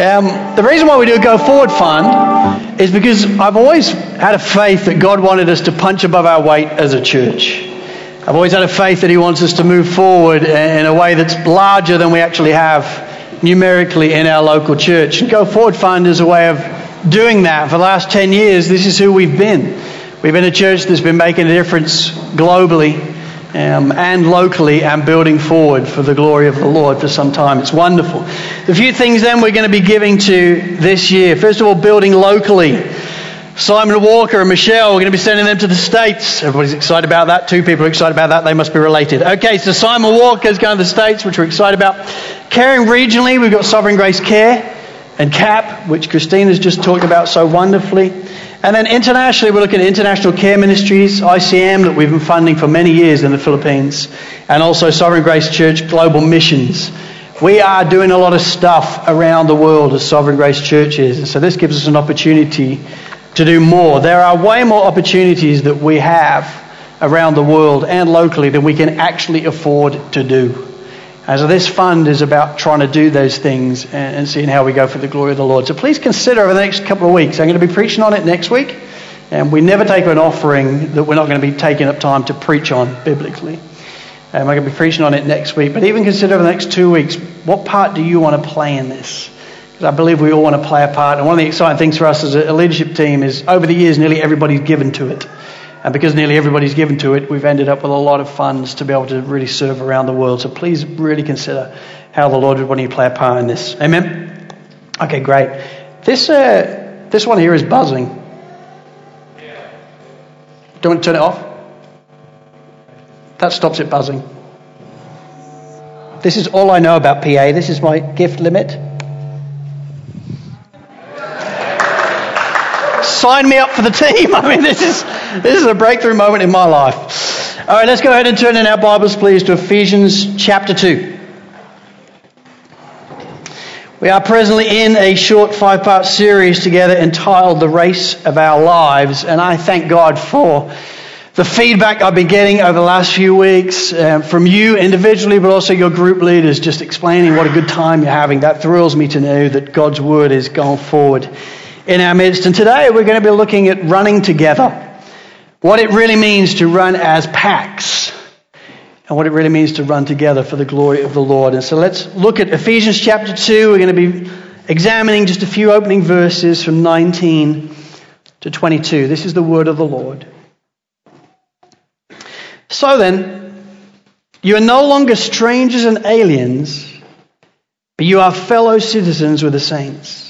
Um, the reason why we do a Go Forward Fund is because I've always had a faith that God wanted us to punch above our weight as a church. I've always had a faith that He wants us to move forward in a way that's larger than we actually have numerically in our local church. And Go Forward Fund is a way of doing that. For the last 10 years, this is who we've been. We've been a church that's been making a difference globally um, and locally and building forward for the glory of the Lord for some time. It's wonderful. The few things then we're going to be giving to this year. First of all, building locally. Simon Walker and Michelle, we're going to be sending them to the States. Everybody's excited about that. Two people are excited about that. They must be related. Okay, so Simon Walker is going to the States, which we're excited about. Caring regionally, we've got Sovereign Grace Care and CAP, which Christine has just talked about so wonderfully. And then internationally, we're looking at International Care Ministries, ICM, that we've been funding for many years in the Philippines, and also Sovereign Grace Church Global Missions. We are doing a lot of stuff around the world as Sovereign Grace churches, and so this gives us an opportunity to do more. There are way more opportunities that we have around the world and locally than we can actually afford to do. And so this fund is about trying to do those things and, and, seeing how we go for the glory of the Lord. So please consider over the next couple of weeks. I'm going to be preaching on it next week. And we never take an offering that we're not going to be taking up time to preach on biblically. And we're going to be preaching on it next week. But even consider over the next two weeks, what part do you want to play in this? Because I believe we all want to play a part. And one of the exciting things for us as a leadership team is over the years, nearly everybody's given to it. And because nearly everybody's given to it, we've ended up with a lot of funds to be able to really serve around the world. So please really consider how the Lord would want you to play a part in this. Amen? Okay, great. This, uh, this one here is buzzing. Do you want to turn it off? That stops it buzzing. This is all I know about PA. This is my gift limit. Sign me up for the team. I mean, this is this is a breakthrough moment in my life. All right, let's go ahead and turn in our Bibles, please, to Ephesians chapter 2. We are presently in a short five part series together entitled The Race of Our Lives, and I thank God for the feedback I've been getting over the last few weeks uh, from you individually, but also your group leaders, just explaining what a good time you're having. That thrills me to know that God's Word is going forward in our midst. And today we're going to be looking at running together what it really means to run as packs and what it really means to run together for the glory of the Lord. And so let's look at Ephesians chapter 2. We're going to be examining just a few opening verses from 19 to 22. This is the word of the Lord. So then, you are no longer strangers and aliens, but you are fellow citizens with the saints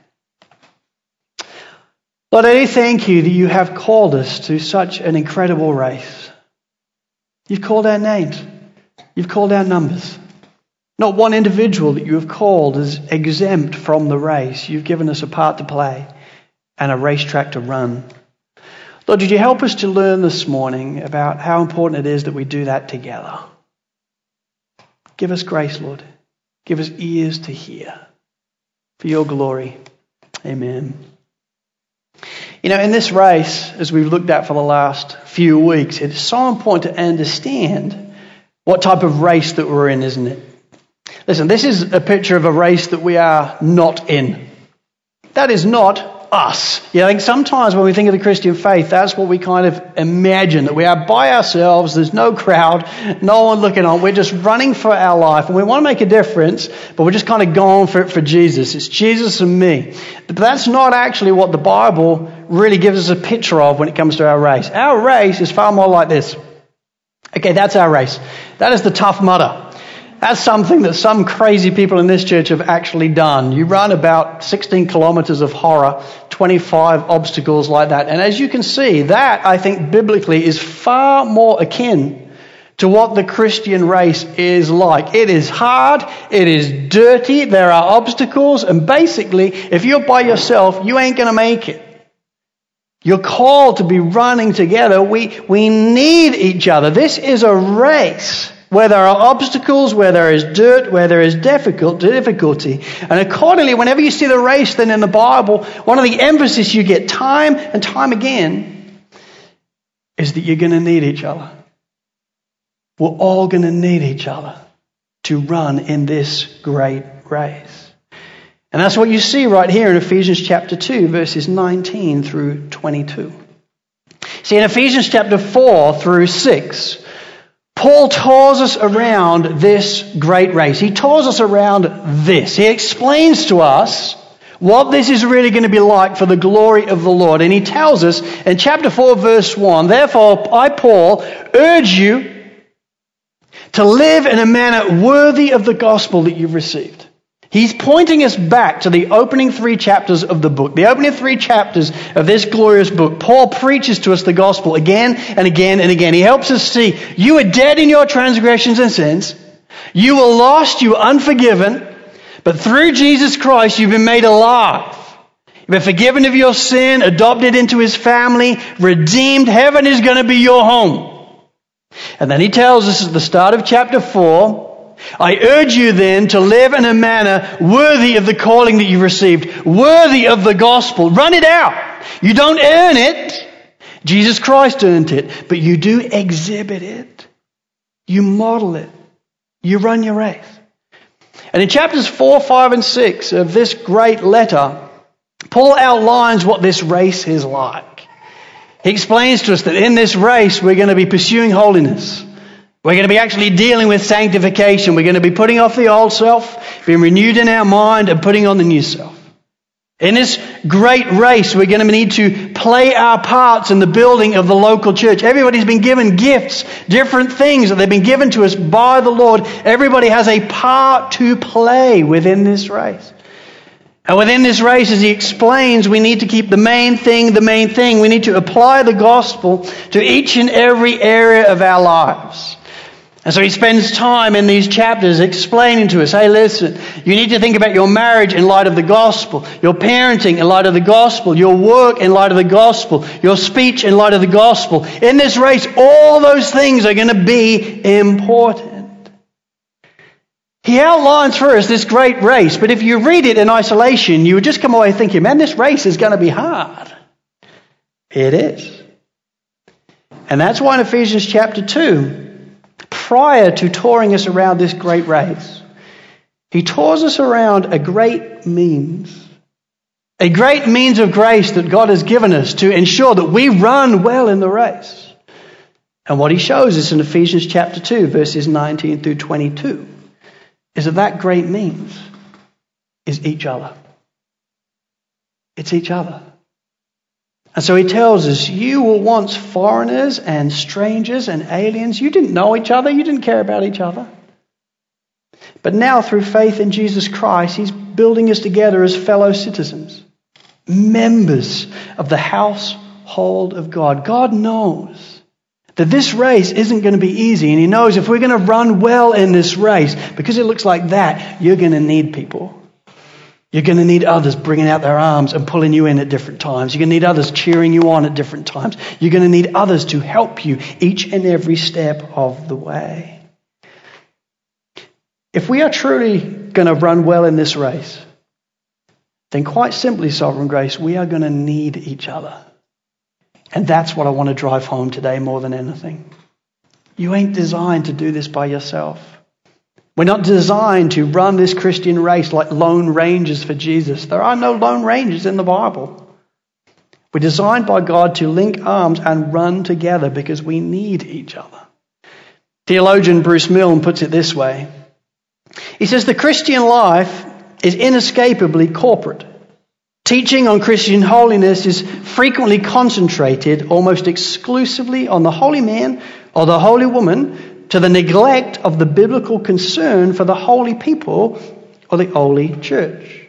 Lord, I thank you that you have called us to such an incredible race. You've called our names. You've called our numbers. Not one individual that you have called is exempt from the race. You've given us a part to play and a racetrack to run. Lord, did you help us to learn this morning about how important it is that we do that together? Give us grace, Lord. Give us ears to hear. For your glory. Amen. You know, in this race, as we've looked at for the last few weeks, it's so important to understand what type of race that we're in, isn't it? Listen, this is a picture of a race that we are not in. That is not us. Yeah, I think sometimes when we think of the Christian faith, that's what we kind of imagine that we are by ourselves, there's no crowd, no one looking on, we're just running for our life and we want to make a difference, but we're just kind of going for it for Jesus. It's Jesus and me. But that's not actually what the Bible really gives us a picture of when it comes to our race. Our race is far more like this. Okay, that's our race. That is the Tough Mudder. That's something that some crazy people in this church have actually done. You run about 16 kilometers of horror, 25 obstacles like that. And as you can see, that, I think, biblically is far more akin to what the Christian race is like. It is hard, it is dirty, there are obstacles, and basically, if you're by yourself, you ain't going to make it. You're called to be running together. We, we need each other. This is a race where there are obstacles, where there is dirt, where there is difficult, difficulty. And accordingly, whenever you see the race then in the Bible, one of the emphasis you get time and time again is that you're going to need each other. We're all going to need each other to run in this great race. And that's what you see right here in Ephesians chapter 2, verses 19 through 22. See, in Ephesians chapter 4 through 6, Paul tours us around this great race. He tours us around this. He explains to us what this is really going to be like for the glory of the Lord. And he tells us in chapter 4, verse 1 Therefore, I, Paul, urge you to live in a manner worthy of the gospel that you've received He's pointing us back to the opening three chapters of the book. The opening three chapters of this glorious book. Paul preaches to us the gospel again and again and again. He helps us see you were dead in your transgressions and sins. You were lost, you were unforgiven, but through Jesus Christ you've been made alive. You've been forgiven of your sin, adopted into his family, redeemed. Heaven is going to be your home. And then he tells us at the start of chapter 4 I urge you then to live in a manner worthy of the calling that you received, worthy of the gospel. Run it out. You don't earn it. Jesus Christ earned it, but you do exhibit it. You model it. You run your race. And in chapters 4, 5, and 6 of this great letter, Paul outlines what this race is like. He explains to us that in this race we're going to be pursuing holiness. We're going to be actually dealing with sanctification. We're going to be putting off the old self, being renewed in our mind, and putting on the new self. In this great race, we're going to need to play our parts in the building of the local church. Everybody's been given gifts, different things that they've been given to us by the Lord. Everybody has a part to play within this race. And within this race, as he explains, we need to keep the main thing the main thing. We need to apply the gospel to each and every area of our lives. And so he spends time in these chapters explaining to us, hey, listen, you need to think about your marriage in light of the gospel, your parenting in light of the gospel, your work in light of the gospel, your speech in light of the gospel. In this race, all those things are going to be important. He outlines for us this great race, but if you read it in isolation, you would just come away thinking, man, this race is going to be hard. It is. And that's why in Ephesians chapter 2, prior to touring us around this great race, he tours us around a great means. A great means of grace that God has given us to ensure that we run well in the race. And what he shows us in Ephesians chapter 2, verses 19 through 22, is that that great means is each other. It's each other. And so he tells us, You were once foreigners and strangers and aliens. You didn't know each other, you didn't care about each other. But now, through faith in Jesus Christ, he's building us together as fellow citizens, members of the household of God. God knows that this race isn't going to be easy, and he knows if we're going to run well in this race, because it looks like that, you're going to need people. You're going to need others bringing out their arms and pulling you in at different times. You're going to need others cheering you on at different times. You're going to need others to help you each and every step of the way. If we are truly going to run well in this race, then quite simply, Sovereign Grace, we are going to need each other. And that's what I want to drive home today more than anything. You ain't designed to do this by yourself. We're not designed to run this Christian race like lone rangers for Jesus. There are no lone rangers in the Bible. We're designed by God to link arms and run together because we need each other. Theologian Bruce Milne puts it this way He says, The Christian life is inescapably corporate. Teaching on Christian holiness is frequently concentrated almost exclusively on the holy man or the holy woman to the neglect of the biblical concern for the holy people or the holy church.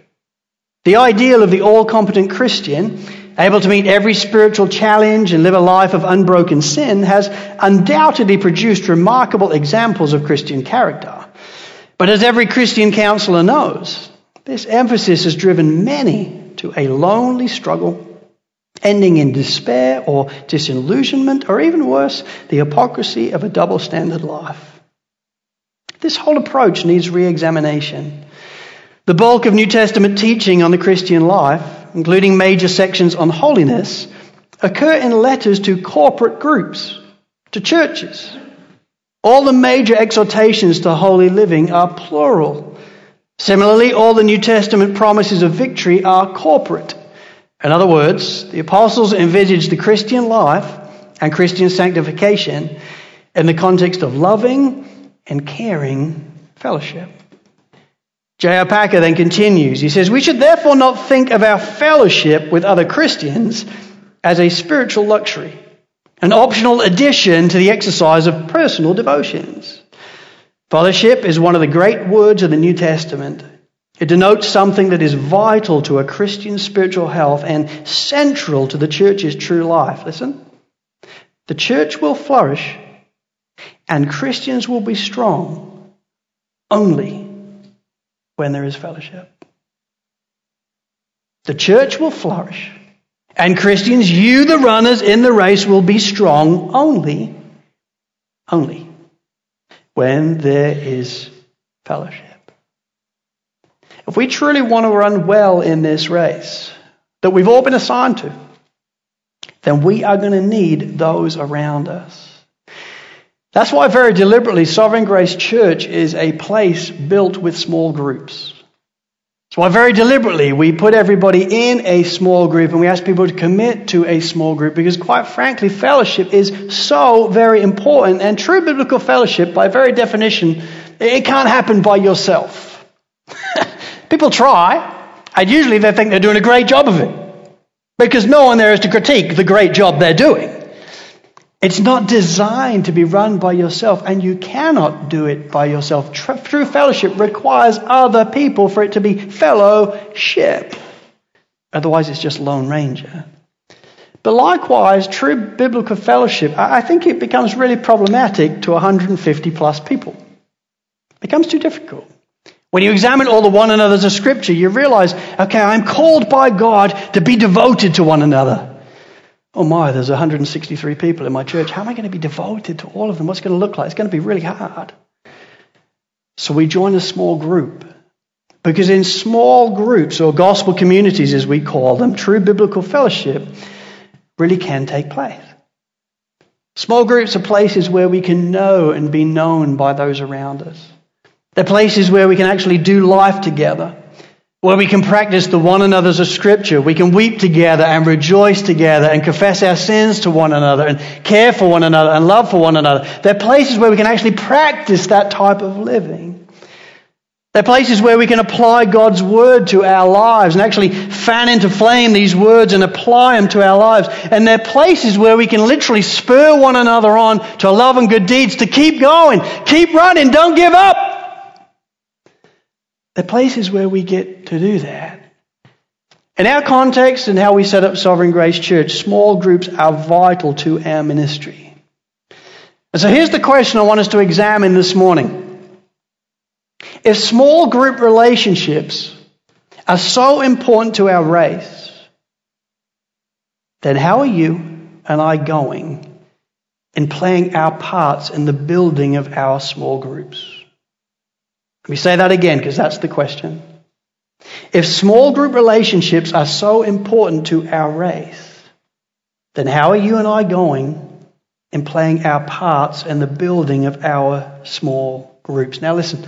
The ideal of the all competent Christian, able to meet every spiritual challenge and live a life of unbroken sin, has undoubtedly produced remarkable examples of Christian character. But as every Christian counselor knows, this emphasis has driven many to a lonely struggle ending in despair or disillusionment, or even worse, the hypocrisy of a double standard life. This whole approach needs re examination. The bulk of New Testament teaching on the Christian life, including major sections on holiness, occur in letters to corporate groups, to churches. All the major exhortations to holy living are plural. Similarly, all the New Testament promises of victory are corporate. In other words, the apostles envisaged the Christian life and Christian sanctification in the context of loving and caring fellowship. J.I. Packer then continues. He says, We should therefore not think of our fellowship with other Christians as a spiritual luxury, an optional addition to the exercise of personal devotions. Fellowship is one of the great words of the New Testament. It denotes something that is vital to a Christian's spiritual health and central to the church's true life. Listen. The church will flourish and Christians will be strong only when there is fellowship. The church will flourish and Christians, you the runners in the race, will be strong only, only when there is fellowship. If we truly want to run well in this race that we've all been assigned to, then we are going to need those around us. That's why, very deliberately, Sovereign Grace Church is a place built with small groups. That's why, very deliberately, we put everybody in a small group and we ask people to commit to a small group because, quite frankly, fellowship is so very important. And true biblical fellowship, by very definition, it can't happen by yourself. People try, and usually they think they're doing a great job of it because no one there is to critique the great job they're doing. It's not designed to be run by yourself, and you cannot do it by yourself. True fellowship requires other people for it to be fellowship. Otherwise, it's just Lone Ranger. But likewise, true biblical fellowship, I think it becomes really problematic to 150 plus people. It becomes too difficult. When you examine all the one another's of Scripture, you realize, okay, I'm called by God to be devoted to one another. Oh my, there's 163 people in my church. How am I going to be devoted to all of them? What's it going to look like? It's going to be really hard. So we join a small group. Because in small groups, or gospel communities as we call them, true biblical fellowship really can take place. Small groups are places where we can know and be known by those around us. They're places where we can actually do life together, where we can practice the one another's of Scripture. We can weep together and rejoice together and confess our sins to one another and care for one another and love for one another. They're places where we can actually practice that type of living. They're places where we can apply God's word to our lives and actually fan into flame these words and apply them to our lives. And they're places where we can literally spur one another on to love and good deeds, to keep going, keep running, don't give up. They're places where we get to do that. In our context and how we set up Sovereign Grace Church, small groups are vital to our ministry. And so here's the question I want us to examine this morning. If small group relationships are so important to our race, then how are you and I going in playing our parts in the building of our small groups? Me say that again because that's the question. If small group relationships are so important to our race, then how are you and I going in playing our parts in the building of our small groups? Now, listen,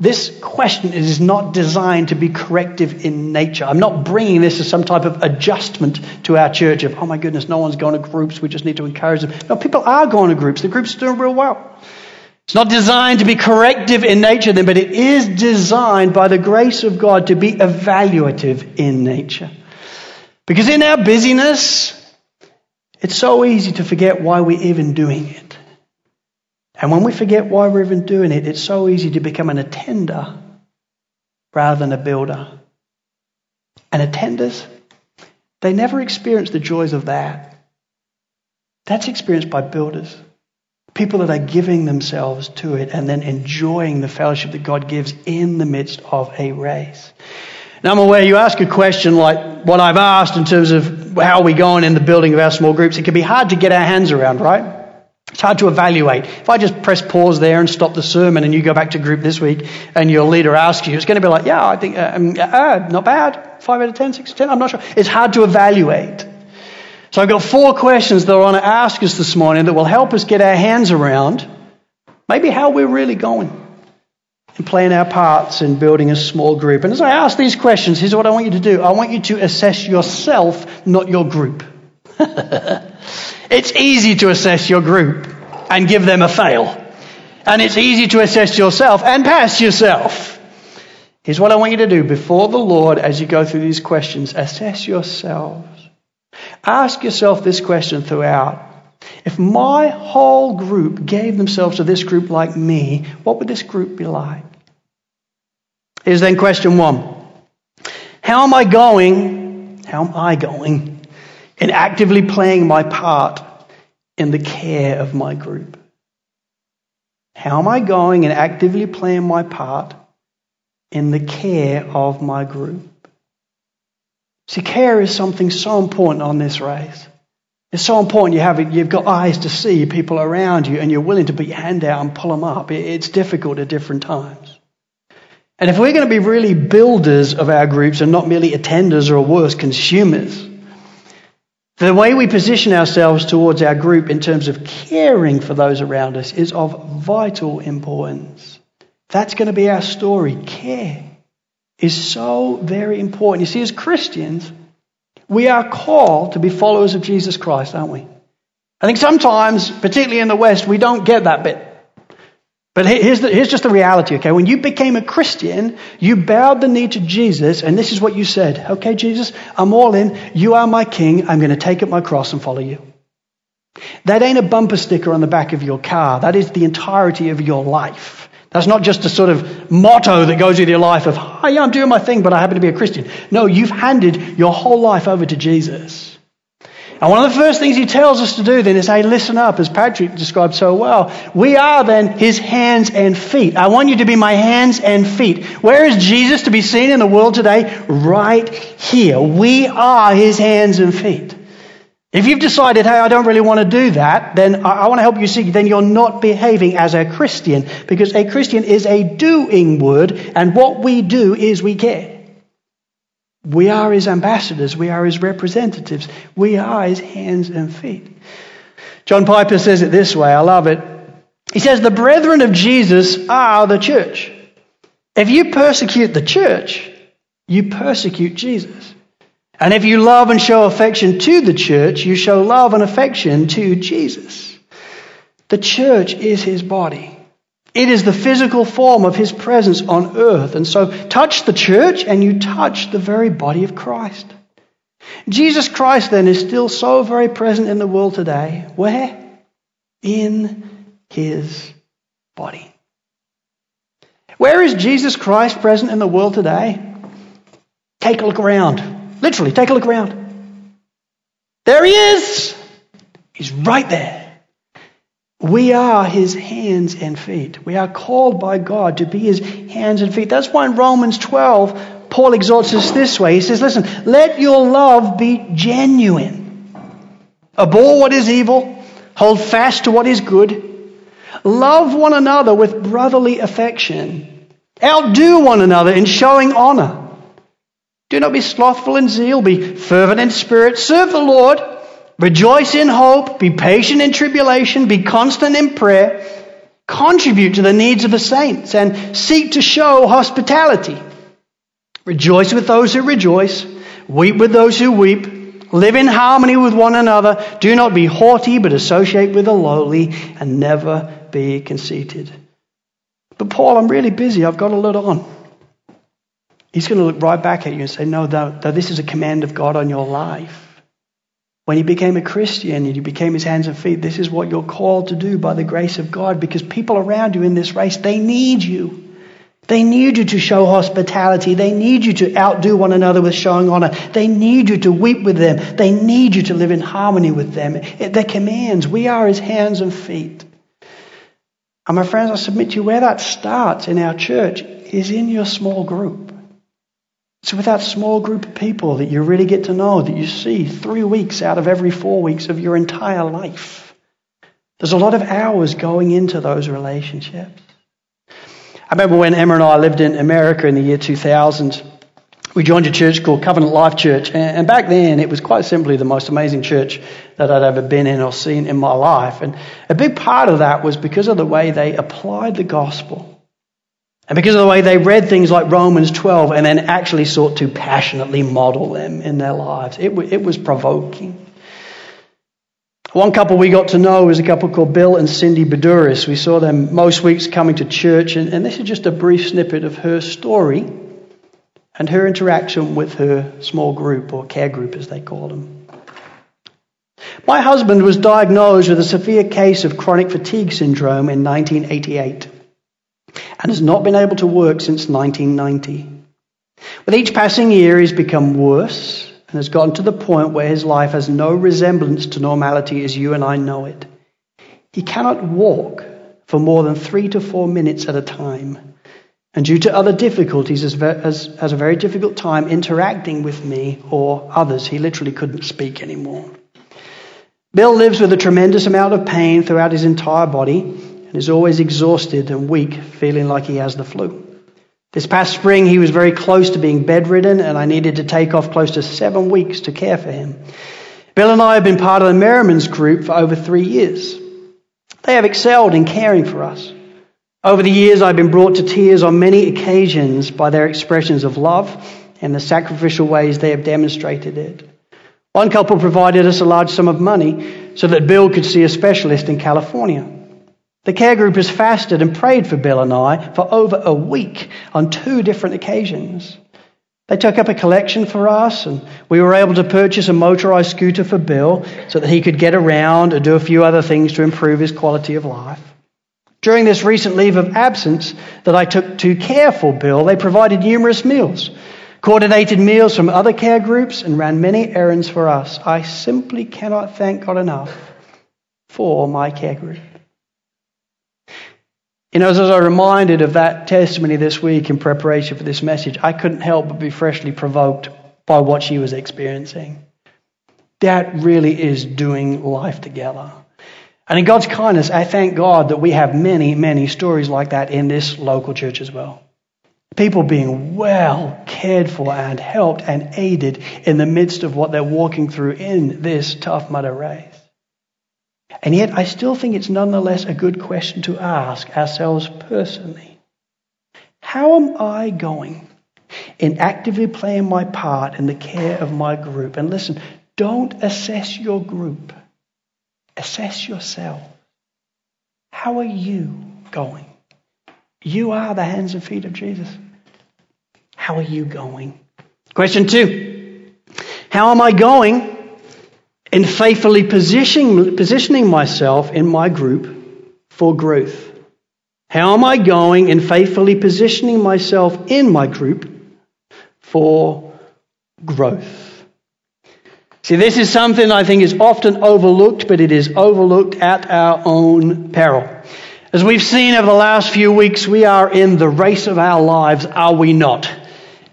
this question is not designed to be corrective in nature. I'm not bringing this as some type of adjustment to our church of, oh my goodness, no one's going to groups, we just need to encourage them. No, people are going to groups. The groups are doing real well. It's not designed to be corrective in nature, then, but it is designed by the grace of God to be evaluative in nature. Because in our busyness, it's so easy to forget why we're even doing it. And when we forget why we're even doing it, it's so easy to become an attender rather than a builder. And attenders, they never experience the joys of that. That's experienced by builders. People that are giving themselves to it and then enjoying the fellowship that God gives in the midst of a race. Now, I'm aware you ask a question like what I've asked in terms of how are we going in the building of our small groups, it can be hard to get our hands around, right? It's hard to evaluate. If I just press pause there and stop the sermon and you go back to group this week and your leader asks you, it's going to be like, yeah, I think, uh, um, uh, not bad. Five out of ten, six out of ten, I'm not sure. It's hard to evaluate. So I've got four questions that I want to ask us this morning that will help us get our hands around maybe how we're really going and playing our parts in building a small group. And as I ask these questions, here's what I want you to do. I want you to assess yourself, not your group. it's easy to assess your group and give them a fail. And it's easy to assess yourself and pass yourself. Here's what I want you to do before the Lord as you go through these questions. Assess yourselves. Ask yourself this question throughout. If my whole group gave themselves to this group like me, what would this group be like? Here's then question one How am I going? How am I going in actively playing my part in the care of my group? How am I going in actively playing my part in the care of my group? See, care is something so important on this race. It's so important you have you've got eyes to see people around you and you're willing to put your hand out and pull them up. It's difficult at different times. And if we're going to be really builders of our groups and not merely attenders or worse, consumers, the way we position ourselves towards our group in terms of caring for those around us is of vital importance. That's going to be our story. Care is so very important. You see, as Christians, we are called to be followers of Jesus Christ, aren't we? I think sometimes, particularly in the West, we don't get that bit. But here's, the, here's just the reality, okay? When you became a Christian, you bowed the knee to Jesus, and this is what you said Okay, Jesus, I'm all in. You are my king. I'm going to take up my cross and follow you. That ain't a bumper sticker on the back of your car. That is the entirety of your life. That's not just a sort of motto that goes with your life of, oh, yeah, I'm doing my thing, but I happen to be a Christian. No, you've handed your whole life over to Jesus. And one of the first things he tells us to do then is, hey, listen up, as Patrick described so well. We are then his hands and feet. I want you to be my hands and feet. Where is Jesus to be seen in the world today? Right here. We are his hands and feet. If you've decided, hey, I don't really want to do that, then I, want to help you see, then you're not behaving as a Christian because a Christian is a doing word and what we do is we care. We are his ambassadors. We are his representatives. We are his hands and feet. John Piper says it this way. I love it. He says, The brethren of Jesus are the church. If you persecute the church, you persecute Jesus. And if you love and show affection to the church, you show love and affection to Jesus. The church is his body. It is the physical form of his presence on earth. And so touch the church and you touch the very body of Christ. Jesus Christ then is still so very present in the world today. Where? In his body. Where is Jesus Christ present in the world today? Take a look around. Literally, take a look around. There he is. He's right there. We are his hands and feet. We are called by God to be his hands and feet. That's why in Romans 12, Paul exhorts us this way. He says, Listen, let your love be genuine. Abhor what is evil, hold fast to what is good. Love one another with brotherly affection. Outdo one another in showing honor. Do not be slothful in zeal, be fervent in spirit, serve the Lord, rejoice in hope, be patient in tribulation, be constant in prayer, contribute to the needs of the saints, and seek to show hospitality. Rejoice with those who rejoice, weep with those who weep, live in harmony with one another, do not be haughty, but associate with the lowly, and never be conceited. But Paul, I'm really busy, I've got a lot on. He's going to look right back at you and say, No, though, though this is a command of God on your life. When you became a Christian and you became his hands and feet, this is what you're called to do by the grace of God because people around you in this race, they need you. They need you to show hospitality. They need you to outdo one another with showing honor. They need you to weep with them. They need you to live in harmony with them. They're commands. We are his hands and feet. And my friends, I submit to you where that starts in our church is in your small group. It's with that small group of people that you really get to know, that you see three weeks out of every four weeks of your entire life. There's a lot of hours going into those relationships. I remember when Emma and I lived in America in the year 2000, we joined a church called Covenant Life Church. And back then, it was quite simply the most amazing church that I'd ever been in or seen in my life. And a big part of that was because of the way they applied the gospel and because of the way they read things like Romans 12 and then actually sought to passionately model them in their lives, it, w- it was provoking. One couple we got to know was a couple called Bill and Cindy Beduris. We saw them most weeks coming to church, and, and this is just a brief snippet of her story and her interaction with her small group, or care group as they call them. My husband was diagnosed with a severe case of chronic fatigue syndrome in 1988 and has not been able to work since 1990. With each passing year, he's become worse and has gotten to the point where his life has no resemblance to normality as you and I know it. He cannot walk for more than three to four minutes at a time. And due to other difficulties, has, has a very difficult time interacting with me or others. He literally couldn't speak anymore. Bill lives with a tremendous amount of pain throughout his entire body and is always exhausted and weak, feeling like he has the flu. This past spring, he was very close to being bedridden, and I needed to take off close to seven weeks to care for him. Bill and I have been part of the Merriman's group for over three years. They have excelled in caring for us. Over the years, I've been brought to tears on many occasions by their expressions of love and the sacrificial ways they have demonstrated it. One couple provided us a large sum of money so that Bill could see a specialist in California. The care group has fasted and prayed for Bill and I for over a week on two different occasions. They took up a collection for us, and we were able to purchase a motorized scooter for Bill so that he could get around and do a few other things to improve his quality of life. During this recent leave of absence that I took to care for Bill, they provided numerous meals, coordinated meals from other care groups, and ran many errands for us. I simply cannot thank God enough for my care group. You know, as I was reminded of that testimony this week in preparation for this message, I couldn't help but be freshly provoked by what she was experiencing. That really is doing life together. And in God's kindness, I thank God that we have many, many stories like that in this local church as well. People being well cared for and helped and aided in the midst of what they're walking through in this tough mudder race. And yet, I still think it's nonetheless a good question to ask ourselves personally. How am I going in actively playing my part in the care of my group? And listen, don't assess your group, assess yourself. How are you going? You are the hands and feet of Jesus. How are you going? Question two How am I going in faithfully positioning, positioning myself in my group for growth. How am I going in faithfully positioning myself in my group for growth? See, this is something I think is often overlooked, but it is overlooked at our own peril. As we've seen over the last few weeks, we are in the race of our lives, are we not?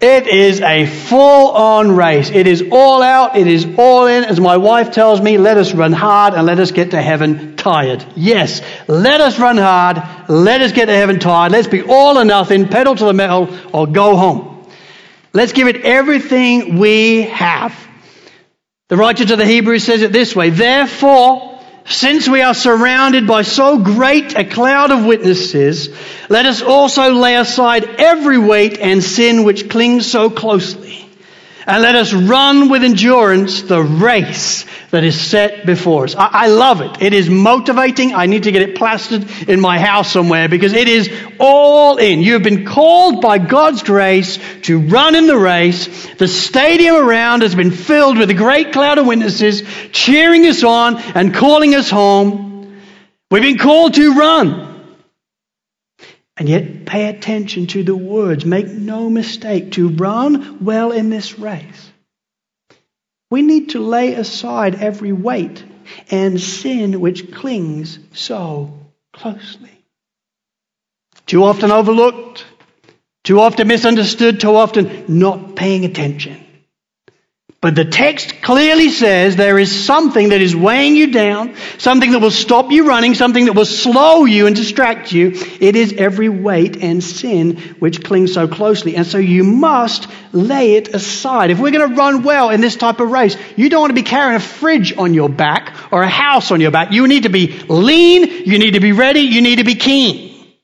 It is a full on race. It is all out. It is all in. As my wife tells me, let us run hard and let us get to heaven tired. Yes, let us run hard. Let us get to heaven tired. Let's be all or nothing, pedal to the metal, or go home. Let's give it everything we have. The writer to the Hebrews says it this way Therefore, since we are surrounded by so great a cloud of witnesses, let us also lay aside every weight and sin which clings so closely. And let us run with endurance the race that is set before us. I, I, love it. It is motivating. I need to get it plastered in my house somewhere because it is all in. You have been called by God's grace to run in the race. The stadium around has been filled with a great cloud of witnesses cheering us on and calling us home. We've been called to run. And yet, pay attention to the words. Make no mistake to run well in this race. We need to lay aside every weight and sin which clings so closely. Too often overlooked, Too often misunderstood, too often not paying attention. But the text clearly says there is something that is weighing you down, something that will stop you running, something that will slow you and distract you. It is every weight and sin which clings so closely. And so you must lay it aside. If we're going to run well in this type of race, you don't want to be carrying a fridge on your back or a house on your back. You need to be lean, you need to be ready, you need to be keen.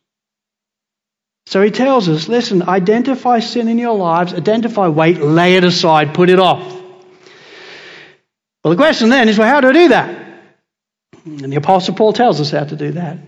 So he tells us listen, identify sin in your lives, identify weight, lay it aside, put it off. Well, the question then is well, how do I do that? And the Apostle Paul tells us how to do that.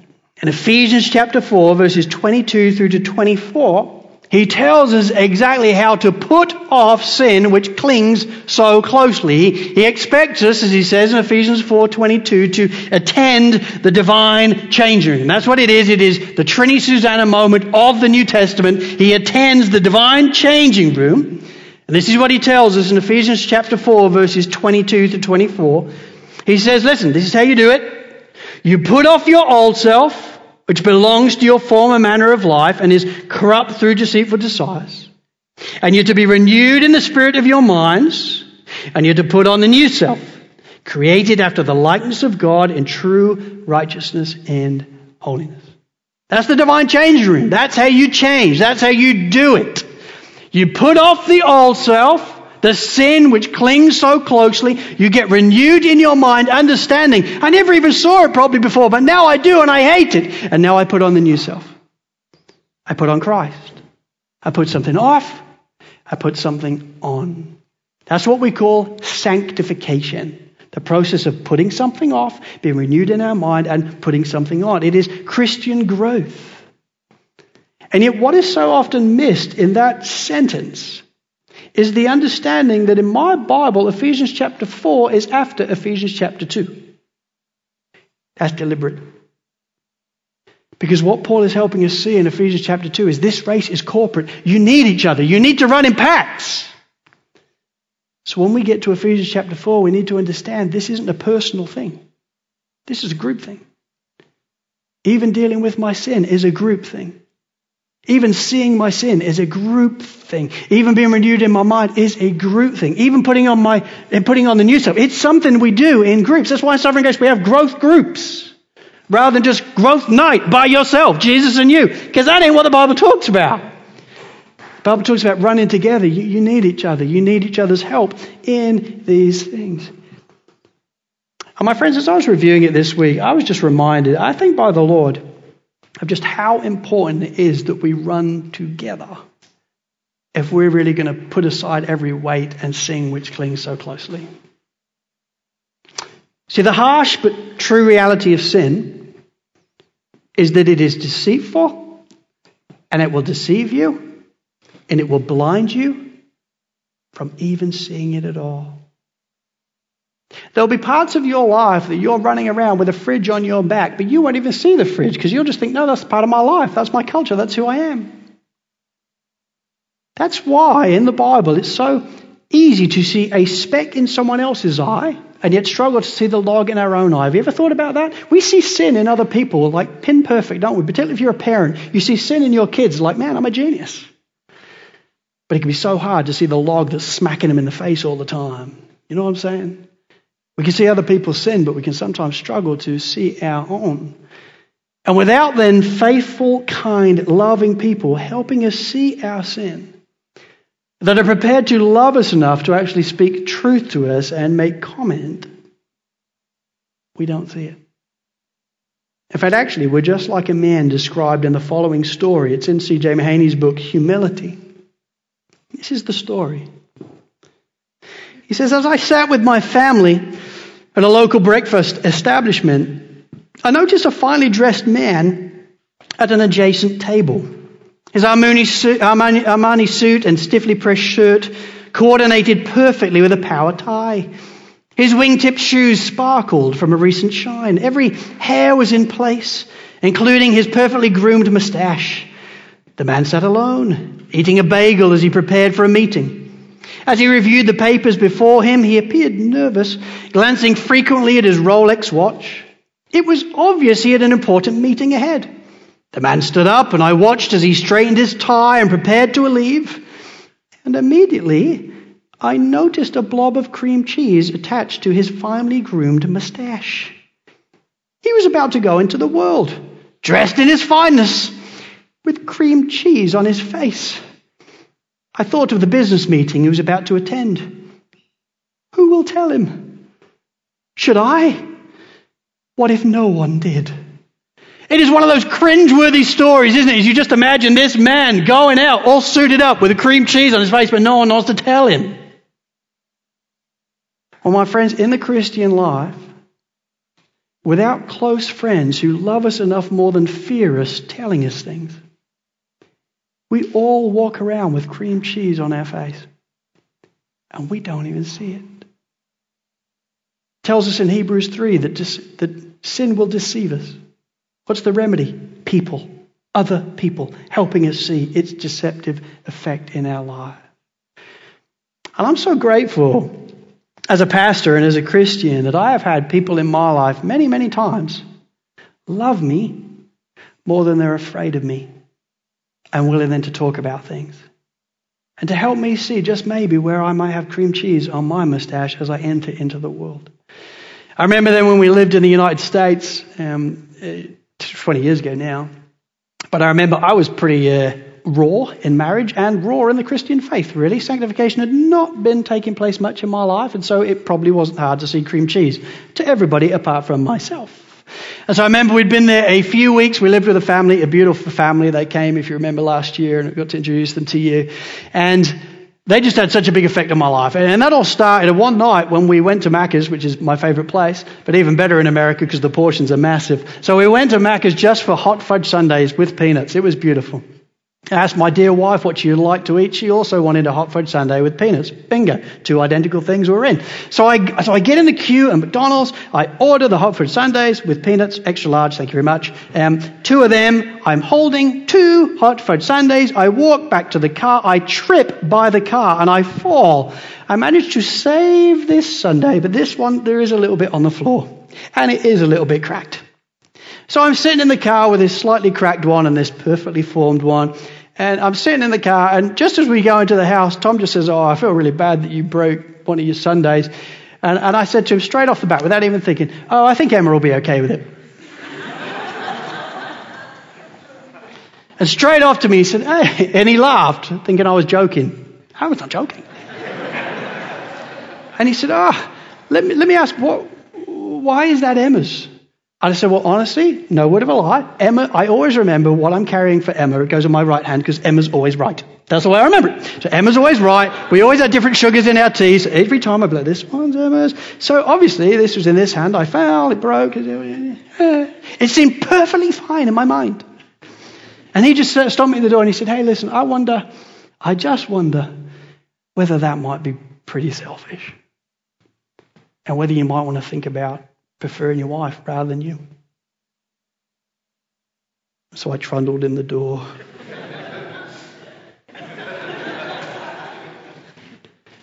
In Ephesians chapter 4, verses 22 through to 24, he tells us exactly how to put off sin which clings so closely. He expects us, as he says in Ephesians 4:22, to attend the divine changing room. That's what it is. It is the Trinny Susannah moment of the New Testament. He attends the divine changing room. And this is what he tells us in Ephesians chapter 4, verses 22 to 24. He says, listen, this is how you do it. You put off your old self, which belongs to your former manner of life and is corrupt through deceitful desires. And you're to be renewed in the spirit of your minds, and you're to put on the new self, created after the likeness of God in true righteousness and holiness. That's the divine change room. That's how you change. That's how you do it. You put off the old self, the sin which clings so closely, you get renewed in your mind, understanding. I never even saw it probably before, but now I do and I hate it. And now I put on the new self. I put on Christ. I put something off. I put something on. That's what we call sanctification. The process of putting something off, being renewed in our mind, and putting something on. It is Christian growth. And yet, what is so often missed in that sentence is the understanding that in my Bible, Ephesians chapter 4 is after Ephesians chapter 2. That's deliberate. Because what Paul is helping us see in Ephesians chapter 2 is this race is corporate. You need each other. You need to run in packs. So when we get to Ephesians chapter 4, we need to understand this isn't a personal thing. This is a group thing. Even dealing with my sin is a group thing. Even seeing my sin is a group thing. Even being renewed in my mind is a group thing. Even putting on my, eh, putting on the new stuff. It's something we do in groups. That's why in Sovereign Grace we have growth groups. Rather than just growth night by yourself, Jesus and you. Because that ain't what the Bible talks about. The Bible talks about running together. You, you need each other. You need each other's help in these things. And my friends, as I was reviewing it this week, I was just reminded, I think by the Lord, of just how important it is that we run together if we're really going to put aside every weight and sing which clings so closely. See, the harsh but true reality of sin is that it is deceitful and it will deceive you and it will blind you from even seeing it at all. There'll be parts of your life that you're running around with a fridge on your back, but you won't even see the fridge because you'll just think, no, that's part of my life. That's my culture. That's who I am. That's why in the Bible it's so easy to see a speck in someone else's eye and yet struggle to see the log in our own eye. Have you ever thought about that? We see sin in other people like pin perfect, don't we? Particularly if you're a parent. You see sin in your kids like, man, I'm a genius. But it can be so hard to see the log that's smacking them in the face all the time. You know what I'm saying? We can see other people's sin, but we can sometimes struggle to see our own. And without then faithful, kind, loving people helping us see our sin, that are prepared to love us enough to actually speak truth to us and make comment, we don't see it. In fact, actually, we're just like a man described in the following story. It's in C.J. Mahaney's book, Humility. This is the story. He says, As I sat with my family at a local breakfast establishment, I noticed a finely dressed man at an adjacent table. His Armani suit, Armani, suit and stiffly pressed shirt coordinated perfectly with a power tie. His wingtip shoes sparkled from a recent shine. Every hair was in place, including his perfectly groomed moustache. The man sat alone, eating a bagel as he prepared for a meeting. As he reviewed the papers before him, he appeared nervous, glancing frequently at his Rolex watch. It was obvious he had an important meeting ahead. The man stood up, and I watched as he straightened his tie and prepared to leave. And immediately I noticed a blob of cream cheese attached to his finely groomed mustache. He was about to go into the world, dressed in his fineness, with cream cheese on his face. I thought of the business meeting he was about to attend. Who will tell him? Should I? What if no one did? It is one of those cringe-worthy stories, isn't it? You just imagine this man going out all suited up with a cream cheese on his face, but no one wants to tell him. Well, my friends, in the Christian life, without close friends who love us enough more than fear us telling us things, we all walk around with cream cheese on our face, and we don't even see it. it tells us in Hebrews 3 that, that sin will deceive us. What's the remedy? People, other people, helping us see its deceptive effect in our life. And I'm so grateful as a pastor and as a Christian that I have had people in my life many, many times love me more than they're afraid of me and willing then to talk about things. And to help me see just maybe where I might have cream cheese on my mustache as I enter into the world. I remember then when we lived in the United States, um, 20 years ago now. But I remember I was pretty uh, raw in marriage and raw in the Christian faith, really. Sanctification had not been taking place much in my life, and so it probably wasn't hard to see cream cheese to everybody apart from myself. And so I remember we'd been there a few weeks. We lived with a family, a beautiful family. They came, if you remember, last year, and I got to introduce them to you. And they just had such a big effect on my life. And that all started one night when we went to Macca's, which is my favorite place, but even better in America because the portions are massive. So we went to Macca's just for hot fudge sundaes with peanuts. It was beautiful. I asked my dear wife what she'd like to eat. She also wanted a hot fudge sundae with peanuts. Bingo. Two identical things were in. So I, so I get in the queue at McDonald's. I order the hot fudge sundaes with peanuts, extra large, thank you very much. Um, two of them. I'm holding two hot fudge sundaes. I walk back to the car. I trip by the car and I fall. I managed to save this sundae, but this one, there is a little bit on the floor. And it is a little bit cracked. So I'm sitting in the car with this slightly cracked one and this perfectly formed one. And I'm sitting in the car, and just as we go into the house, Tom just says, Oh, I feel really bad that you broke one of your sundaes. And, and I said to him straight off the bat, without even thinking, Oh, I think Emma will be okay with it. and straight after me, he said, Hey, and he laughed, thinking I was joking. I was not joking. and he said, Oh, let me, let me ask, what, why is that Emma's? I said, Well, honestly, no word of a lie. Emma, I always remember what I'm carrying for Emma. It goes on my right hand because Emma's always right. That's the way I remember it. So Emma's always right. We always had different sugars in our tea. So every time I blow, this one's Emma's. So obviously, this was in this hand. I fell, it broke. It seemed perfectly fine in my mind. And he just stopped me at the door and he said, Hey, listen, I wonder, I just wonder whether that might be pretty selfish. And whether you might want to think about preferring your wife rather than you. So I trundled in the door.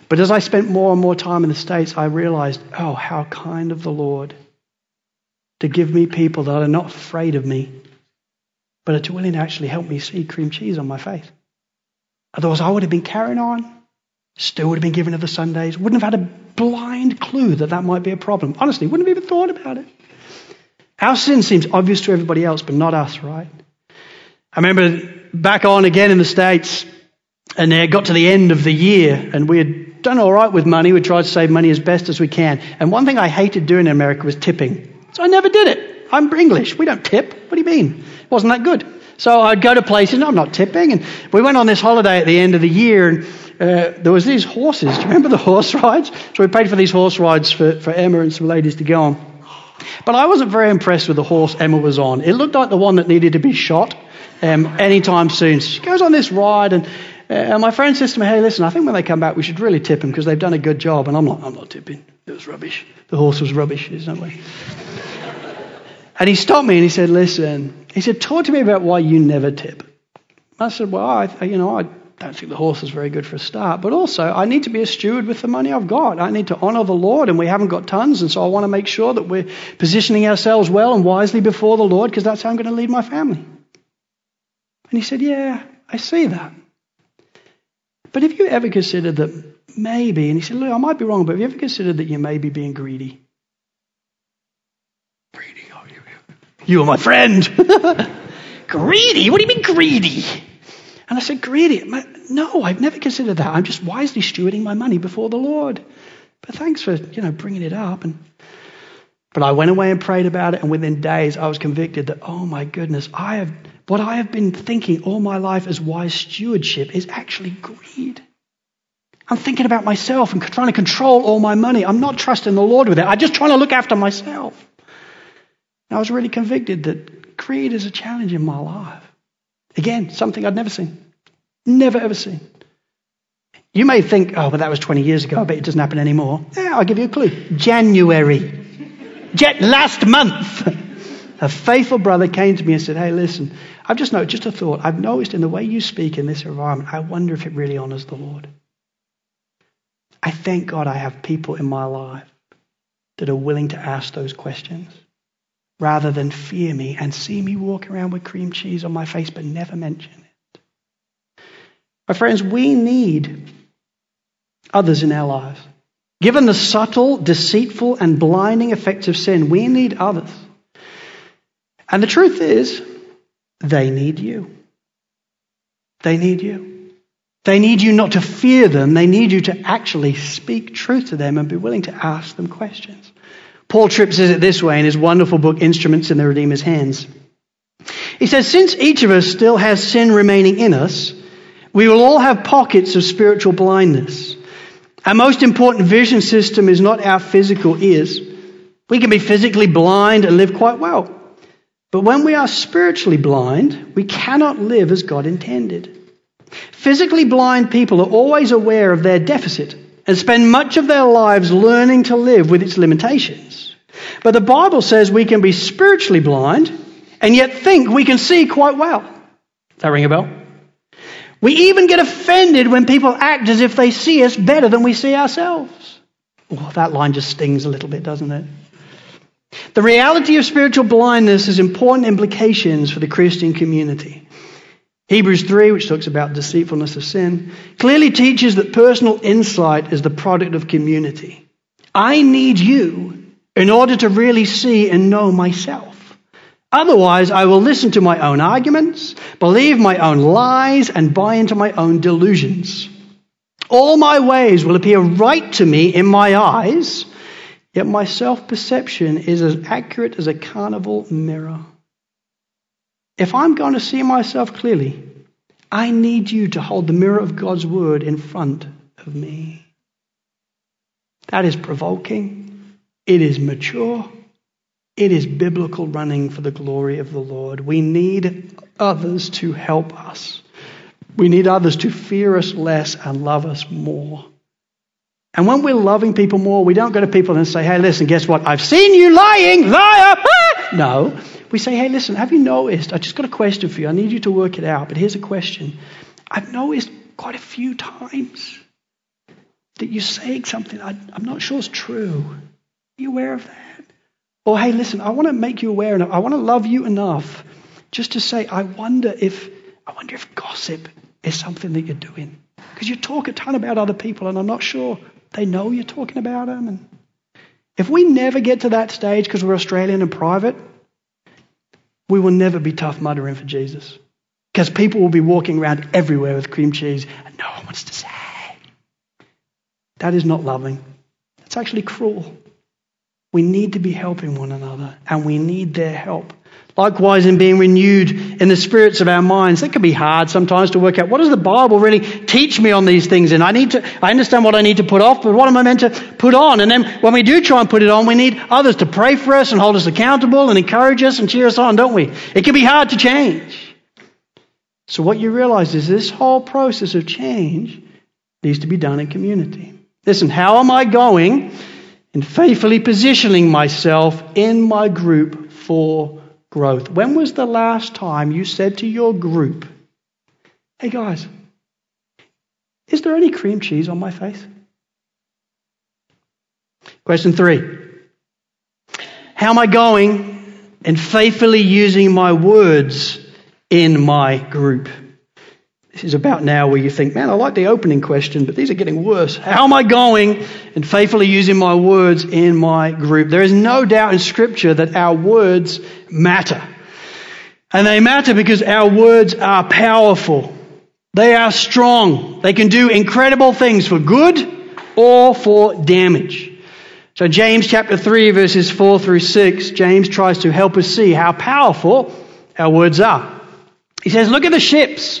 but as I spent more and more time in the States, I realized, oh, how kind of the Lord to give me people that are not afraid of me, but are willing to actually help me see cream cheese on my face. Otherwise, I would have been carrying on, still would have been given to the sundaes, wouldn't have had a blind clue that that might be a problem. Honestly, wouldn't have even thought about it. Our sin seems obvious to everybody else, but not us, right? I remember back on again in the States, and it got to the end of the year, and we had done all right with money. We tried to save money as best as we can. And one thing I hated doing in America was tipping. So I never did it. I'm English. We don't tip. What do you mean? It wasn't that good. So I'd go to places, and I'm not tipping. And we went on this holiday at the end of the year, and uh, there was these horses. Do you remember the horse rides? So we paid for these horse rides for, for Emma and some ladies to go on. But I wasn't very impressed with the horse Emma was on. It looked like the one that needed to be shot um, anytime soon. So she goes on this ride, and, uh, and my friend says to me, "Hey, listen, I think when they come back, we should really tip them because they've done a good job." And I'm like, "I'm not tipping. It was rubbish. The horse was rubbish. No way." And he stopped me and he said, "Listen," he said, "Talk to me about why you never tip." I said, "Well, I, you know, I don't think the horse is very good for a start. But also, I need to be a steward with the money I've got. I need to honor the Lord, and we haven't got tons, and so I want to make sure that we're positioning ourselves well and wisely before the Lord because that's how I'm going to lead my family. And he said, Yeah, I see that. But have you ever considered that maybe, and he said, Look, I might be wrong, but have you ever considered that you may be being? Greedy, oh, you, you are my friend. greedy? What do you mean greedy? And I said, greedy? No, I've never considered that. I'm just wisely stewarding my money before the Lord. But thanks for, you know, bringing it up. And but I went away and prayed about it, and within days I was convicted that, oh my goodness, I have what I have been thinking all my life as wise stewardship is actually greed. I'm thinking about myself and trying to control all my money. I'm not trusting the Lord with it. I'm just trying to look after myself. And I was really convicted that greed is a challenge in my life. Again, something I'd never seen. Never ever seen. You may think, oh, but that was 20 years ago. I bet it doesn't happen anymore. Yeah, I'll give you a clue. January. Jet last month. A faithful brother came to me and said, Hey, listen, I've just noticed, just a thought. I've noticed in the way you speak in this environment, I wonder if it really honors the Lord. I thank God I have people in my life that are willing to ask those questions rather than fear me and see me walk around with cream cheese on my face but never mention it. My friends, we need others in our lives. Given the subtle, deceitful, and blinding effects of sin, we need others. And the truth is, they need you. They need you. They need you not to fear them, they need you to actually speak truth to them and be willing to ask them questions. Paul Tripp says it this way in his wonderful book, Instruments in the Redeemer's Hands. He says, Since each of us still has sin remaining in us, we will all have pockets of spiritual blindness. Our most important vision system is not our physical ears. We can be physically blind and live quite well. But when we are spiritually blind, we cannot live as God intended. Physically blind people are always aware of their deficit and spend much of their lives learning to live with its limitations. But the Bible says we can be spiritually blind and yet think we can see quite well. Does that ring a bell? We even get offended when people act as if they see us better than we see ourselves. Oh, that line just stings a little bit, doesn't it? The reality of spiritual blindness has important implications for the Christian community. Hebrews 3, which talks about deceitfulness of sin, clearly teaches that personal insight is the product of community. I need you in order to really see and know myself. Otherwise, I will listen to my own arguments, believe my own lies, and buy into my own delusions. All my ways will appear right to me in my eyes, yet my self perception is as accurate as a carnival mirror. If I'm going to see myself clearly, I need you to hold the mirror of God's word in front of me. That is provoking, it is mature, it is biblical running for the glory of the Lord. We need others to help us. We need others to fear us less and love us more. And when we're loving people more, we don't go to people and say, hey, listen, guess what? I've seen you lying, liar. no. We say, hey, listen, have you noticed? I just got a question for you. I need you to work it out. But here's a question. I've noticed quite a few times that you're saying something I, am not sure is true. Are you aware of that? Or, hey, listen, I want to make you aware enough. I want to love you enough just to say, I wonder if, I wonder if gossip is something that you're doing. Because you talk a ton about other people, and I'm not sure they know you're talking about them. And if we never get to that stage because we're Australian and private, we will never be tough muttering for Jesus. Because people will be walking around everywhere with cream cheese and no one wants to say. That is not loving. It's actually cruel. We need to be helping one another, and we need their help. Likewise, in being renewed in the spirits of our minds, that can be hard sometimes to work out what does the Bible really teach me on these things. And I need to, I understand what I need to put off, but what am I meant to put on? And then when we do try and put it on, we need others to pray for us and hold us accountable and encourage us and cheer us on, don't we? It can be hard to change. So what you realize is this whole process of change needs to be done in community. Listen, how am I going in faithfully positioning myself in my group for growth. When was the last time you said to your group, hey guys, is there any cream cheese on my face? Question three How am I going in faithfully using my words in my group. This is about now where you think, man, I like the opening question, but these are getting worse. How am I going and faithfully using my words in my group? There is no doubt in Scripture that our words matter. And they matter because our words are powerful. They are strong. They can do incredible things for good or for damage. So James chapter 3 verses 4 through 6, James tries to help us see how powerful our words are. He says, look at the ships.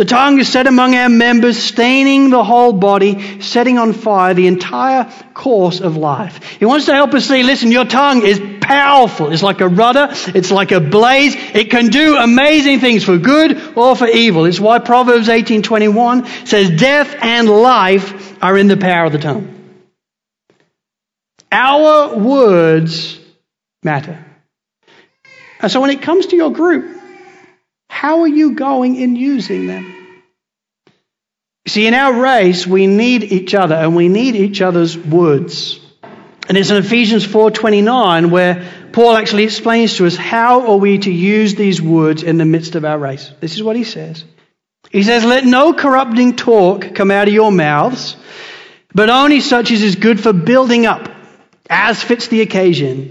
The tongue is set among our members, staining the whole body, setting on fire the entire course of life. He wants to help us see, listen, your tongue is powerful. It's like a rudder. It's like a blaze. It can do amazing things for good or for evil. It's why Proverbs 18:21 says death and life are in the power of the tongue. Our words matter. And so when it comes to your group, how are you going in using them? See, in our race, we need each other and we need each other's words. And it's in Ephesians 4:29 where Paul actually explains to us how are we to use these words in the midst of our race. This is what he says. He says, "Let no corrupting talk come out of your mouths, but only such as is good for building up, as fits the occasion,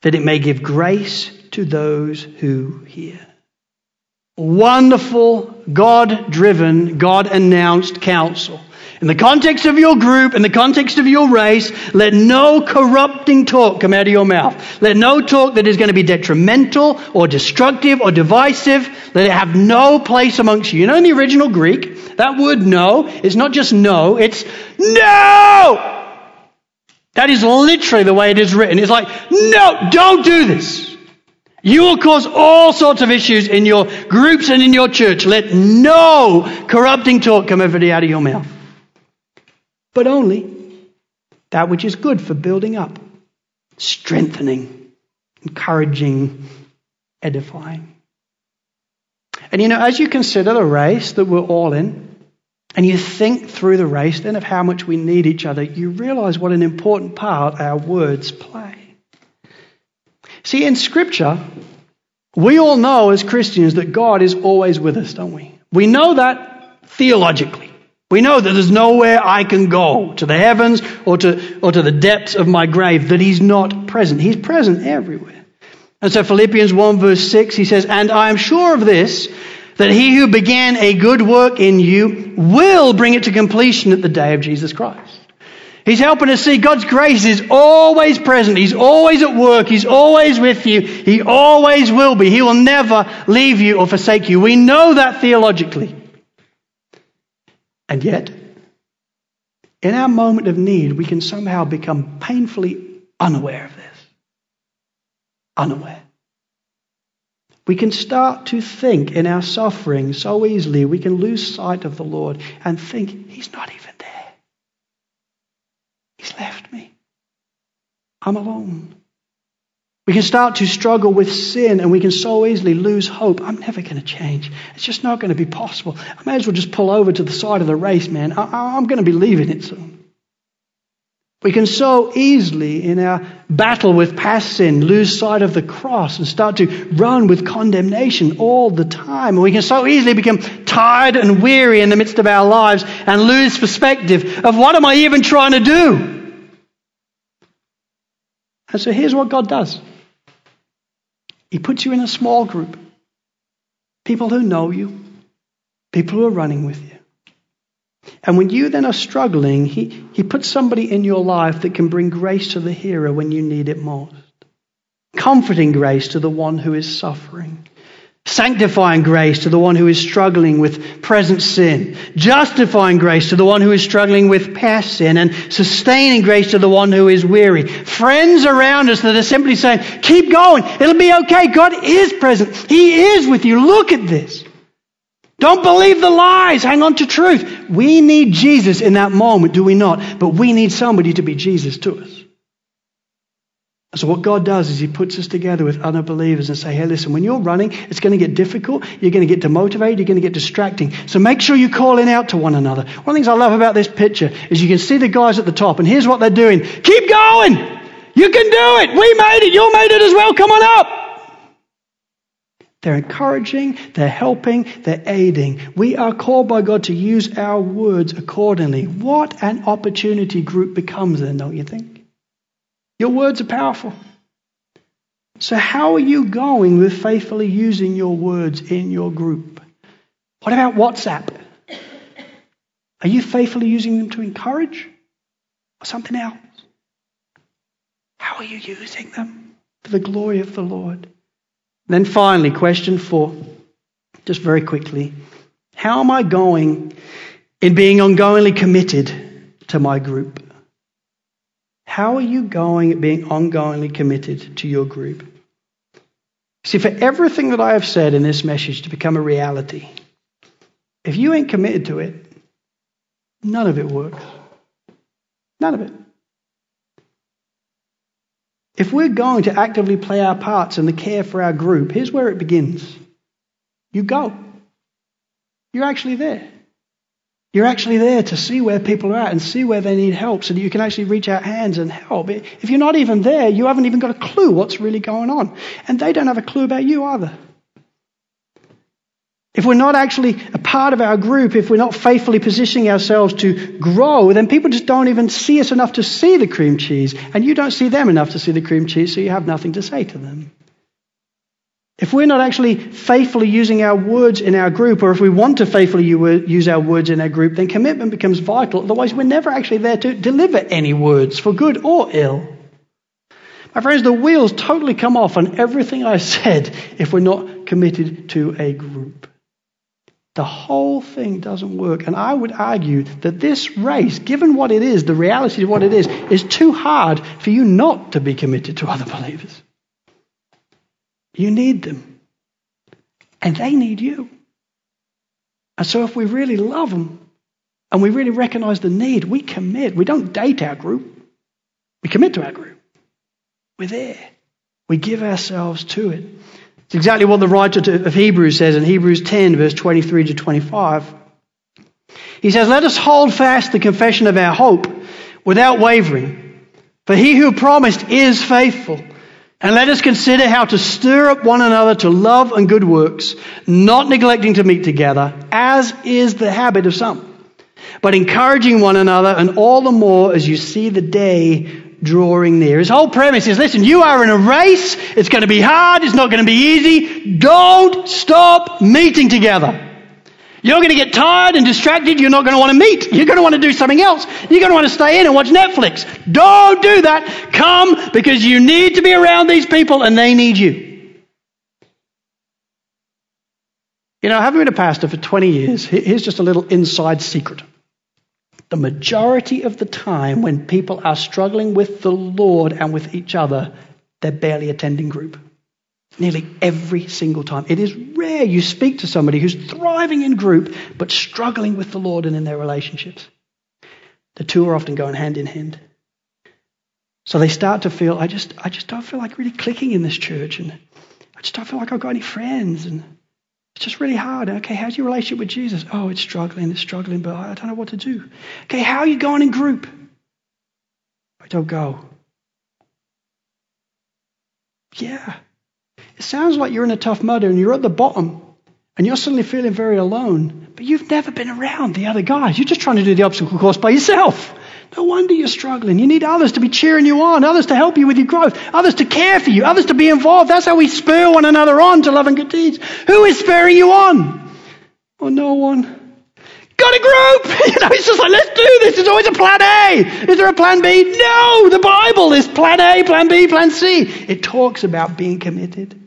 that it may give grace to those who hear." Wonderful, God driven, God announced counsel. In the context of your group, in the context of your race, let no corrupting talk come out of your mouth. Let no talk that is going to be detrimental or destructive or divisive, let it have no place amongst you. You know, in the original Greek, that word no is not just no, it's no! That is literally the way it is written. It's like, no, don't do this. You will cause all sorts of issues in your groups and in your church. Let no corrupting talk come out of your mouth, but only that which is good for building up, strengthening, encouraging, edifying. And you know, as you consider the race that we're all in, and you think through the race then of how much we need each other, you realize what an important part our words play. See, in Scripture, we all know as Christians that God is always with us, don't we? We know that theologically. We know that there's nowhere I can go to the heavens or to, or to the depths of my grave that He's not present. He's present everywhere. And so Philippians 1 verse 6, he says, And I am sure of this, that he who began a good work in you will bring it to completion at the day of Jesus Christ. He's helping us see God's grace is always present. He's always at work. He's always with you. He always will be. He will never leave you or forsake you. We know that theologically. And yet, in our moment of need, we can somehow become painfully unaware of this. Unaware. We can start to think in our suffering so easily, we can lose sight of the Lord and think, He's not even He's left me. I'm alone. We can start to struggle with sin and we can so easily lose hope. I'm never going to change. It's just not going to be possible. I may as well just pull over to the side of the race, man. I, am going to be leaving it soon. We can so easily, in our battle with past sin, lose sight of the cross and start to run with condemnation all the time. We can so easily become tired and weary in the midst of our lives and lose perspective of what am I even trying to do? And so here's what God does He puts you in a small group, people who know you, people who are running with you. And when you then are struggling, he, he puts somebody in your life that can bring grace to the hearer when you need it most. Comforting grace to the one who is suffering sanctifying grace to the one who is struggling with present sin, justifying grace to the one who is struggling with past sin, and sustaining grace to the one who is weary. Friends around us that are simply saying, keep going, it'll be okay. God is present. He is with you. Look at this. Don't believe the lies. Hang on to truth. We need Jesus in that moment, do we not? But we need somebody to be Jesus to us. So what God does is He puts us together with other believers and say, hey, listen, when you're running, it's going to get difficult. You're going to get demotivated. You're going to get distracting. So make sure you're calling out to one another. One of the things I love about this picture is you can see the guys at the top, and here's what they're doing. Keep going. You can do it. We made it. You made it as well. Come on up. They're encouraging, they're helping, they're aiding. We are called by God to use our words accordingly. What an opportunity group becomes then, don't you think? Your words are powerful. So, how are you going with faithfully using your words in your group? What about WhatsApp? Are you faithfully using them to encourage or something else? How are you using them for the glory of the Lord? Then, finally, question four, just very quickly How am I going in being ongoingly committed to my group? How are you going at being ongoingly committed to your group? See, for everything that I have said in this message to become a reality, if you ain't committed to it, none of it works. None of it. If we're going to actively play our parts in the care for our group, here's where it begins. You go. You're actually there. You're actually there to see where people are at and see where they need help so that you can actually reach out hands and help. If you're not even there, you haven't even got a clue what's really going on. And they don't have a clue about you either. If we're not actually a part of our group, if we're not faithfully positioning ourselves to grow, then people just don't even see us enough to see the cream cheese. And you don't see them enough to see the cream cheese, so you have nothing to say to them. If we're not actually faithfully using our words in our group, or if we want to faithfully use our words in our group, then commitment becomes vital. Otherwise, we're never actually there to deliver any words, for good or ill. My friends, the wheels totally come off on everything I said if we're not committed to a group. The whole thing doesn't work. And I would argue that this race, given what it is, the reality of what it is, is too hard for you not to be committed to other believers. You need them. And they need you. And so if we really love them and we really recognize the need, we commit. We don't date our group, we commit to our group. We're there. We give ourselves to it. It's exactly what the writer of Hebrews says in Hebrews 10, verse 23 to 25. He says, Let us hold fast the confession of our hope without wavering, for he who promised is faithful. And let us consider how to stir up one another to love and good works, not neglecting to meet together, as is the habit of some, but encouraging one another, and all the more as you see the day drawing near. His whole premise is listen, you are in a race, it's going to be hard, it's not going to be easy. Don't stop meeting together. You're going to get tired and distracted. You're not going to want to meet. You're going to want to do something else. You're going to want to stay in and watch Netflix. Don't do that. Come because you need to be around these people and they need you. You know, having been a pastor for 20 years, here's just a little inside secret. The majority of the time when people are struggling with the Lord and with each other, they're barely attending group. Nearly every single time. It is rare you speak to somebody who's thriving in group but struggling with the Lord and in their relationships. The two are often going hand in hand. So they start to feel, I just, I just don't feel like really clicking in this church, and I just don't feel like I've got any friends, and it's just really hard. Okay, how's your relationship with Jesus? Oh, it's struggling, it's struggling, but I don't know what to do. Okay, how are you going in group? I don't go. Yeah, it sounds like you're in a tough mud and you're at the bottom and you're suddenly feeling very alone, but you've never been around the other guys. You're just trying to do the obstacle course by yourself. No wonder you're struggling. You need others to be cheering you on, others to help you with your growth, others to care for you, others to be involved. That's how we spur one another on to love and good deeds. Who is spurring you on? Well, no one. Got a group! You know, it's just like, let's do this. There's always a plan A. Is there a plan B? No! The Bible is plan A, plan B, plan C. It talks about being committed.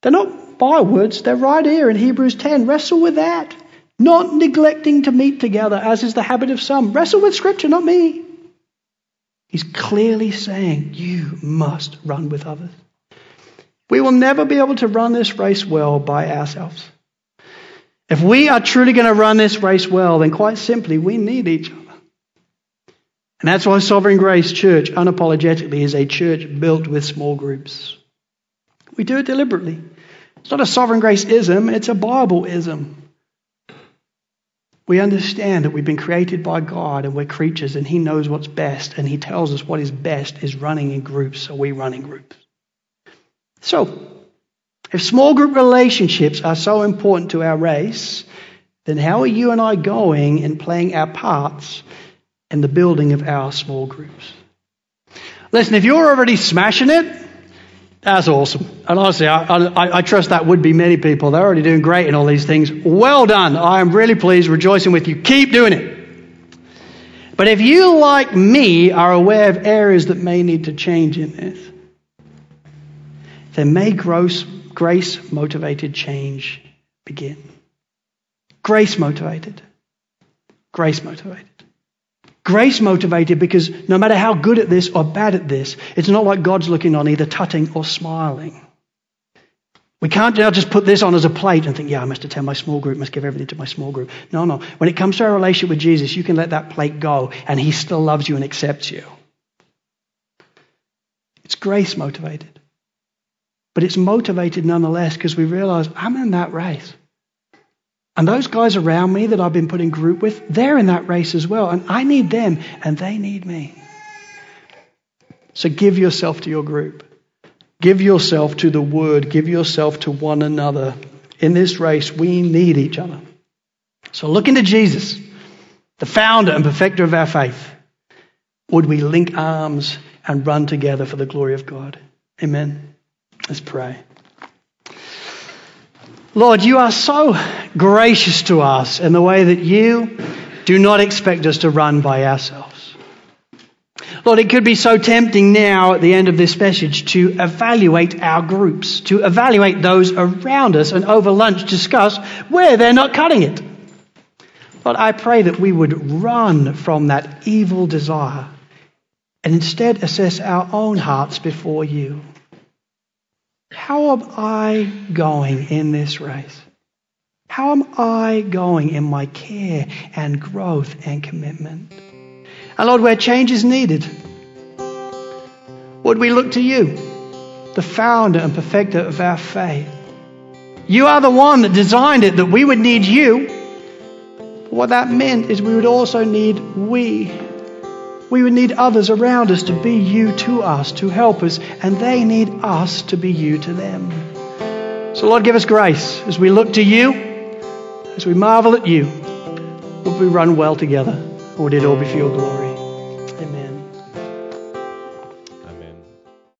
They're not bywords, they're right here in Hebrews 10. Wrestle with that. Not neglecting to meet together, as is the habit of some. Wrestle with Scripture, not me. He's clearly saying you must run with others. We will never be able to run this race well by ourselves. If we are truly going to run this race well, then quite simply, we need each other. And that's why Sovereign Grace Church, unapologetically, is a church built with small groups. We do it deliberately. It's not a sovereign grace ism, it's a Bible ism. We understand that we've been created by God and we're creatures and He knows what's best and He tells us what is best is running in groups, so we run in groups. So, if small group relationships are so important to our race, then how are you and I going in playing our parts in the building of our small groups? Listen, if you're already smashing it, that's awesome. And honestly, I, I, I, trust that would be many people. They're already doing great in all these things. Well done. I am really pleased, rejoicing with you. Keep doing it. But if you, like me, are aware of areas that may need to change in this, then may grace motivated change begin. Grace motivated. Grace motivated. Grace motivated because no matter how good at this or bad at this, it's not like God's looking on either tutting or smiling. We can't now just put this on as a plate and think, yeah, I must attend my small group, must give everything to my small group. No, no. When it comes to our relationship with Jesus, you can let that plate go and he still loves you and accepts you. It's grace motivated. But it's motivated nonetheless because we realize I'm in that race. And those guys around me that I've been put in group with, they're in that race as well. And I need them, and they need me. So give yourself to your group. Give yourself to the word. Give yourself to one another. In this race, we need each other. So look into Jesus, the founder and perfecter of our faith. Would we link arms and run together for the glory of God? Amen. Let's pray. Lord, you are so gracious to us in the way that you do not expect us to run by ourselves. Lord, it could be so tempting now at the end of this message to evaluate our groups, to evaluate those around us and over lunch discuss where they're not cutting it. Lord, I pray that we would run from that evil desire and instead assess our own hearts before you. How am I going in this race? How am I going in my care and growth and commitment? And Lord, where change is needed, would we look to you, the founder and perfecter of our faith? You are the one that designed it that we would need you. What that meant is we would also need we we would need others around us to be you to us, to help us, and they need us to be you to them. So, Lord, give us grace as we look to you, as we marvel at you. Would we run well together? Or would it all be for your glory?